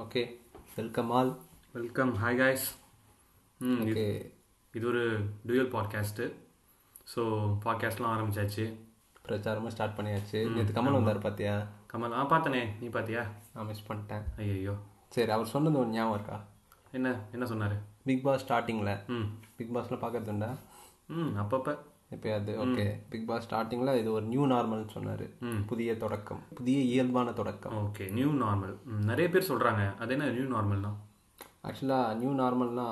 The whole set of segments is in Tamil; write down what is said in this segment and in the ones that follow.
Okay welcome all welcome hi guys hmm இது- ஓகே இது ஒரு டுயல் பாட்காஸ்ட்டு ஸோ பாட்காஸ்ட்லாம் ஆரம்பிச்சாச்சு. பிரச்சாரமாக ஸ்டார்ட் பண்ணியாச்சு. நேற்று கமல் வந்தார் பார்த்தியா கமல் ஆ பார்த்தனே. நீ பார்த்தியா நான் மிஸ் பண்ணிட்டேன். ஐயோ சரி அவர் சொன்னது ஒரு ஞாபகம் இருக்கா? என்ன? என்ன சொன்னார்? பிக் பாஸ் ஸ்டார்டிங்கில் ம். பிக் பாஸ்லாம் பார்க்கறதுண்டா ம் அப்பப்போ. எப்பயாவது ஓகே பிக் பாஸ் ஸ்டார்டிங்கில் இது ஒரு நியூ நார்மல்னு சொன்னார். ம். புதிய தொடக்கம் புதிய இயல்பான தொடக்கம். ஓகே நியூ நார்மல் நிறைய பேர் சொல்கிறாங்க அது என்ன நியூ நார்மல்னா ஆக்சுவலாக நியூ நார்மல்னா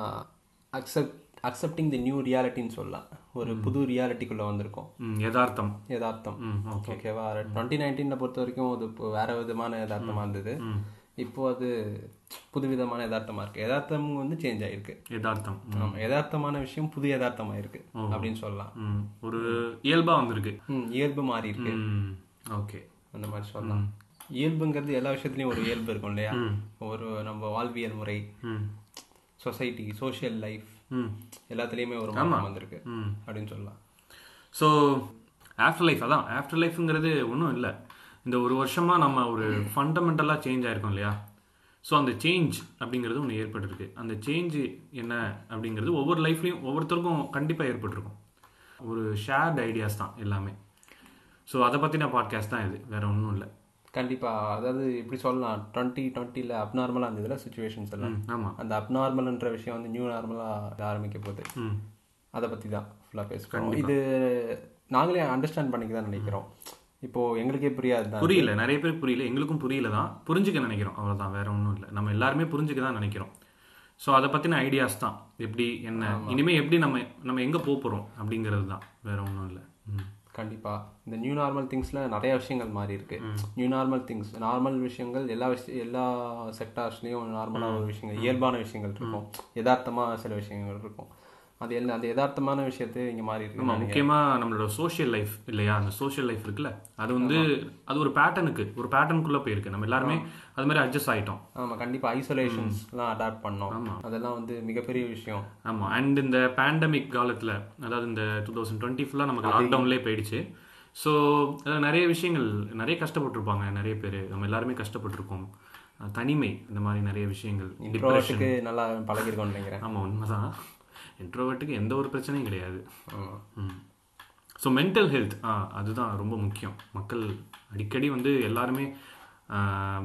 அக்செப்ட் அக்செப்டிங் தி நியூ ரியாலிட்டின்னு சொல்லலாம். ஒரு புது ரியாலிட்டிக்குள்ளே வந்திருக்கோம். ம் யதார்த்தம். யதார்த்தம். ஓகேவா டுவெண்ட்டி நைன்டீனில் பொறுத்த வரைக்கும் அது வேற விதமான யதார்த்தமாக இருந்தது. ம் இப்போ அது புதுவிதமான யதார்த்தமா இருக்கு. யதார்த்தம் வந்து சேஞ்ச் ஆயிருக்கு. யதார்த்தம். ஆமா யதார்த்தமான விஷயம் புது யதார்த்தமா இருக்கு அப்படின்னு சொல்லலாம். ஒரு இயல்பாக வந்திருக்கு. இயல்பு மாறி இருக்கு. ஓகே. அந்த மாதிரி சொல்லலாம். இயல்புங்கிறது எல்லா விஷயத்துலயும் ஒரு இயல்பு இருக்கும் இல்லையா? ஒரு நம்ம வாழ்வியல் முறை சொசைட்டி சோஷியல் லைஃப் எல்லாத்துலயுமே ஒரு மாற்றம் வந்திருக்கு அப்படின்னு சொல்லலாம். ஸோ ஆஃப்டர் லைஃப் அதான். ஆஃப்டர் லைஃப்ங்கிறது ஒன்றும் இல்லை. இந்த ஒரு வருஷமாக நம்ம ஒரு ஃபண்டமெண்டலாக சேஞ்ச் ஆயிருக்கோம் இல்லையா? ஸோ அந்த சேஞ்ச் அப்படிங்கிறது ஒன்று ஏற்பட்டிருக்கு. அந்த சேஞ்ச் என்ன அப்படிங்கிறது ஒவ்வொரு லைஃப்லையும் ஒவ்வொருத்தருக்கும் கண்டிப்பாக ஏற்பட்டிருக்கும். ஒரு ஷேர்ட் ஐடியாஸ் தான் எல்லாமே. ஸோ அதை பற்றின பாட்காஸ்ட் தான் இது. வேற ஒன்றும் இல்லை. கண்டிப்பா. அதாவது இப்படி சொல்லலாம்? டுவெண்ட்டி டுவெண்ட்டில அப்நார்மலா இருந்ததுல சுச்சுவேஷன்ஸ் எல்லாம். ஆமாம் அந்த அப்நார்மல்ன்ற விஷயம் வந்து நியூ நார்மலா ஆரம்பிக்க போகுது. அதை பற்றி தான் ஃபுல்லாக பேசுகிறோம் இது நாங்களே அண்டர்ஸ்டாண்ட் பண்ணிக்க தான் நினைக்கிறோம். இப்போ எங்களுக்கே புரியாது புரியல நிறைய பேருக்கு புரியல. எங்களுக்கும் புரியல தான். புரிஞ்சுக்க நினைக்கிறோம். அவ்வளோதான் வேற ஒன்றும் இல்லை. நம்ம எல்லாருமே புரிஞ்சுக்க தான் நினைக்கிறோம். ஸோ அதை பற்றின ஐடியாஸ் தான். எப்படி என்ன? இனிமே எப்படி நம்ம நம்ம எங்கே போகிறோம் அப்படிங்கிறது தான். வேற ஒன்றும் இல்லை. ம். கண்டிப்பா. இந்த நியூ நார்மல் திங்ஸ்ல நிறைய விஷயங்கள் மாறி இருக்கு. நியூ நார்மல் திங்ஸ் நார்மல் விஷயங்கள் எல்லா விஷயம் எல்லா செக்டார்ஸ்லயும் நார்மலா ஒரு விஷயங்கள் இயல்பான விஷயங்கள் இருக்கும். யதார்த்தமா சில விஷயங்கள் இருக்கும். அது எல்லாம் அந்த யதார்த்தமான விஷயத்தை இங்க மாறி இருக்கு ஆமாம் முக்கியமாக நம்மளோட சோஷியல் லைஃப் இல்லையா? அந்த சோஷியல் லைஃப் இருக்குல்ல? அது வந்து அது ஒரு பேட்டர்னுக்கு ஒரு பேட்டர்னுக்குள்ளே போயிருக்கு. நம்ம எல்லாருமே அது மாதிரி அட்ஜஸ்ட் ஆகிட்டோம் ஆமா கண்டிப்பா ஐசோலேஷன்ஸ் எல்லாம் அடாப்ட் பண்ணோம். அதெல்லாம் வந்து மிகப்பெரிய விஷயம். ஆமாம் அண்ட் இந்த பேண்டமிக் காலத்தில் அதாவது இந்த டூ தௌசண்ட் டுவெண்ட்டி ஃபுல்லாக நமக்கு லாக்டவுன்லேயே போயிடுச்சு. ஸோ நிறைய விஷயங்கள் நிறைய கஷ்டப்பட்டிருப்பாங்க நிறைய பேர். நம்ம எல்லாருமே கஷ்டப்பட்டிருக்கோம். தனிமை இந்த மாதிரி நிறைய விஷயங்கள் நல்லா பழகிருக்கோம்னு நினைக்கிறேன். ஆமாம் உண்மைதான். இன்ட்ரோவர்ட்டுக்கு எந்த ஒரு பிரச்சனையும் கிடையாது. ஸோ மென்டல் ஹெல்த் ஆ அதுதான் ரொம்ப முக்கியம். மக்கள் அடிக்கடி வந்து எல்லாருமே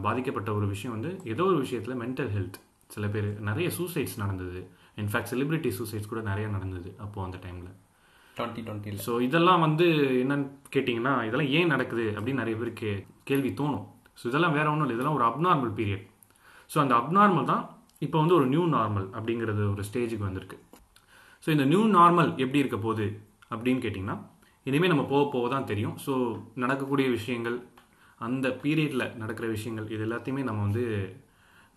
பாதிக்கப்பட்ட ஒரு விஷயம் வந்து ஏதோ ஒரு விஷயத்தில் மென்டல் ஹெல்த் சில பேர் நிறைய சூசைட்ஸ் நடந்தது. இன்ஃபேக்ட் செலிபிரிட்டி சூசைட்ஸ் கூட நிறைய நடந்தது அப்போது அந்த டைமில் டுவெண்ட்டி டுவெண்ட்டில ஸோ இதெல்லாம் வந்து என்னன்னு கேட்டிங்கன்னா இதெல்லாம் ஏன் நடக்குது அப்படின்னு நிறைய பேர் கே கேள்வி தோணும். ஸோ இதெல்லாம் வேற ஒன்றும் இல்லை. இதெல்லாம் ஒரு அப்நார்மல் பீரியட் ஸோ அந்த அப்நார்மல் தான் இப்போ வந்து ஒரு நியூ நார்மல் அப்படிங்கிறது ஒரு ஸ்டேஜுக்கு வந்திருக்கு. ஸோ இந்த நியூ நார்மல் எப்படி இருக்க போகுது அப்படின்னு கேட்டிங்கன்னா இனிமேல் நம்ம போக போக தான் தெரியும். ஸோ நடக்கக்கூடிய விஷயங்கள் அந்த பீரியடில் நடக்கிற விஷயங்கள் இது எல்லாத்தையுமே நம்ம வந்து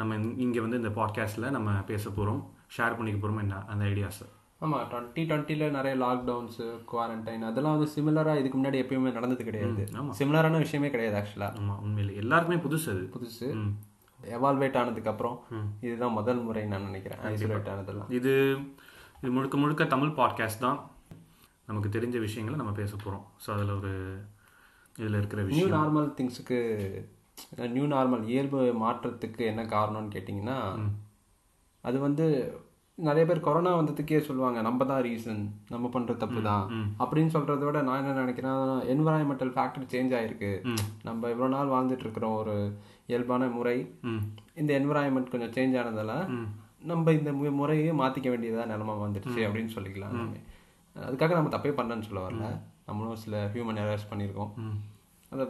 நம்ம இங்கே வந்து இந்த பாட்காஸ்ட்டில் நம்ம பேச போகிறோம் ஷேர் பண்ணிக்க போகிறோம் என்ன அந்த ஐடியாஸை ஆமா டுவெண்ட்டி டுவெண்ட்டில நிறைய லாக்டவுன்ஸ் குவாரண்டைன் அதெல்லாம் வந்து சிமிலரா இதுக்கு முன்னாடி எப்பயுமே நடந்தது கிடையாது. சிமிலரான விஷயமே கிடையாது ஆக்சுவலா ஆமாம் உண்மையிலே. எல்லாருக்குமே புதுசு அது. புதுசு. எவால்வேட் ஆனதுக்கு அப்புறம் இதுதான் முதல் முறை நான் நினைக்கிறேன். ஐசோலேட் ஆனதெல்லாம். இது இது முழுக்க முழுக்க தமிழ் பாட்காஸ்ட் தான். நமக்கு தெரிஞ்ச விஷயங்களை நம்ம பேச போகிறோம் ஸோ அதில் ஒரு இதில் இருக்கிற நியூ விஷயம். நார்மல் திங்ஸுக்கு நியூ நார்மல் இயல்பு மாற்றத்துக்கு என்ன காரணம்னு கேட்டிங்கன்னா அது வந்து நிறைய பேர் கொரோனா வந்ததுக்கே சொல்லுவாங்க நம்ம தான் ரீசன் நம்ம பண்ற தப்பு தான். அப்படின்னு சொல்றத விட நான் என்ன நினைக்கிறேன் என்வரான்மெண்டல் ஃபேக்டர் சேஞ்ச் ஆயிருக்கு. நம்ம இவ்வளவு நாள் வாழ்ந்துட்டு இருக்கிறோம் ஒரு இயல்பான முறை. இந்த என்வரான்மெண்ட் கொஞ்சம் சேஞ்ச் ஆனதால நம்ம இந்த முறையே மாத்திக்க வேண்டியதா நிலைமை வந்துடுச்சு அப்படின்னு சொல்லிக்கலாம். அதுக்காக நம்ம தப்பே பண்ணேன்னு சொல்ல வரல. நம்மளும் சில ஹியூமன் எரர்ஸ் பண்ணியிருக்கோம்.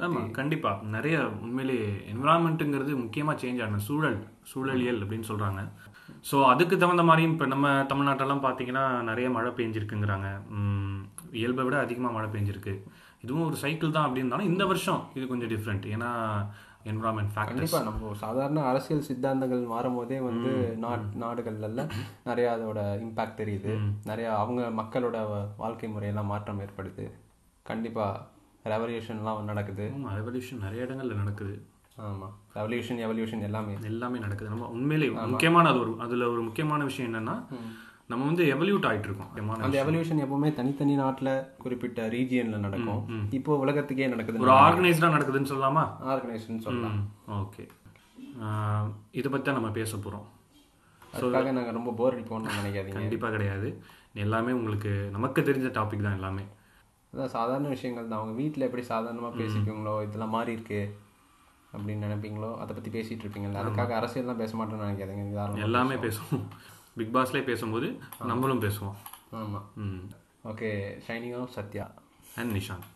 ஆமாம் கண்டிப்பாக நிறைய உண்மையிலே என்விரான்மெண்ட்டுங்கிறது முக்கியமாக சேஞ்ச் ஆன சூழல் சூழலியல் அப்படின்னு சொல்கிறாங்க ஸோ அதுக்கு தகுந்த மாதிரியும் இப்போ நம்ம தமிழ்நாட்டெல்லாம் பார்த்தீங்கன்னா நிறைய மழை பெஞ்சிருக்குங்கிறாங்க. இயல்பை விட அதிகமாக மழை பெஞ்சிருக்கு. இதுவும் ஒரு சைக்கிள் தான் அப்படி இருந்தாலும் இந்த வருஷம் இது கொஞ்சம் டிஃப்ரெண்ட் ஏன்னா என்விரான்மெண்ட் ஃபேக்டர்ஸ் கண்டிப்பா நம்ம சாதாரண அரசியல் சித்தாந்தங்கள் மாறும்போதே வந்து நாட் நாடுகள்ல நிறைய அதோட இம்பாக்ட் தெரியுது. நிறைய அவங்க மக்களோட வாழ்க்கை முறையெல்லாம் மாற்றம் ஏற்படுது. கண்டிப்பா ரெவல்யூஷன்லாம் நடக்குது. ஆமாம் ரெவல்யூஷன் நிறைய இடங்கள்ல நடக்குது. ஆமா ரெவல்யூஷன் எவல்யூஷன் எல்லாமே. எல்லாமே நடக்குது. நம்ம உண்மையிலே முக்கியமான அது ஒரு அதுல ஒரு முக்கியமான விஷயம் என்னன்னா நம்ம வந்து எவல்யூட் ஆயிட்டு இருக்கோம் அந்த எவல்யூஷன் எப்பவுமே தனித்தனி நாட்டுல குறிப்பிட்ட ரீஜியன்ல நடக்கும். இப்போ உலகத்துக்கே நடக்குது ஒரு ஆர்கனைஸ்டா நடக்குதுன்னு சொல்லலாமா? ஆர்கனைசேஷன் சொல்லலாம். ஓகே. இதை பற்றி தான் நம்ம பேச போகிறோம் அதுக்காக நாங்கள் ரொம்ப போர் அடிப்போம்னு நினைக்காதீங்க. கண்டிப்பாக கிடையாது. எல்லாமே உங்களுக்கு நமக்கு தெரிஞ்ச டாபிக் தான் எல்லாமே. அதான் சாதாரண விஷயங்கள் தான். அவங்க வீட்டில் எப்படி சாதாரணமாக பேசிக்குவீங்களோ இதெல்லாம் மாறி இருக்கு அப்படின்னு நினைப்பீங்களோ அதை பற்றி பேசிட்டு இருப்பீங்கல்ல. அதுக்காக அரசியல்லாம் பேச மாட்டேன்னு நினைக்காதீங்க. எல்லாமே பேசுவோம். பிக் பாஸ்லேயே பேசும்போது நம்மளும் பேசுவோம். ஆமாம் ம். Okay shining of Satya and Nishant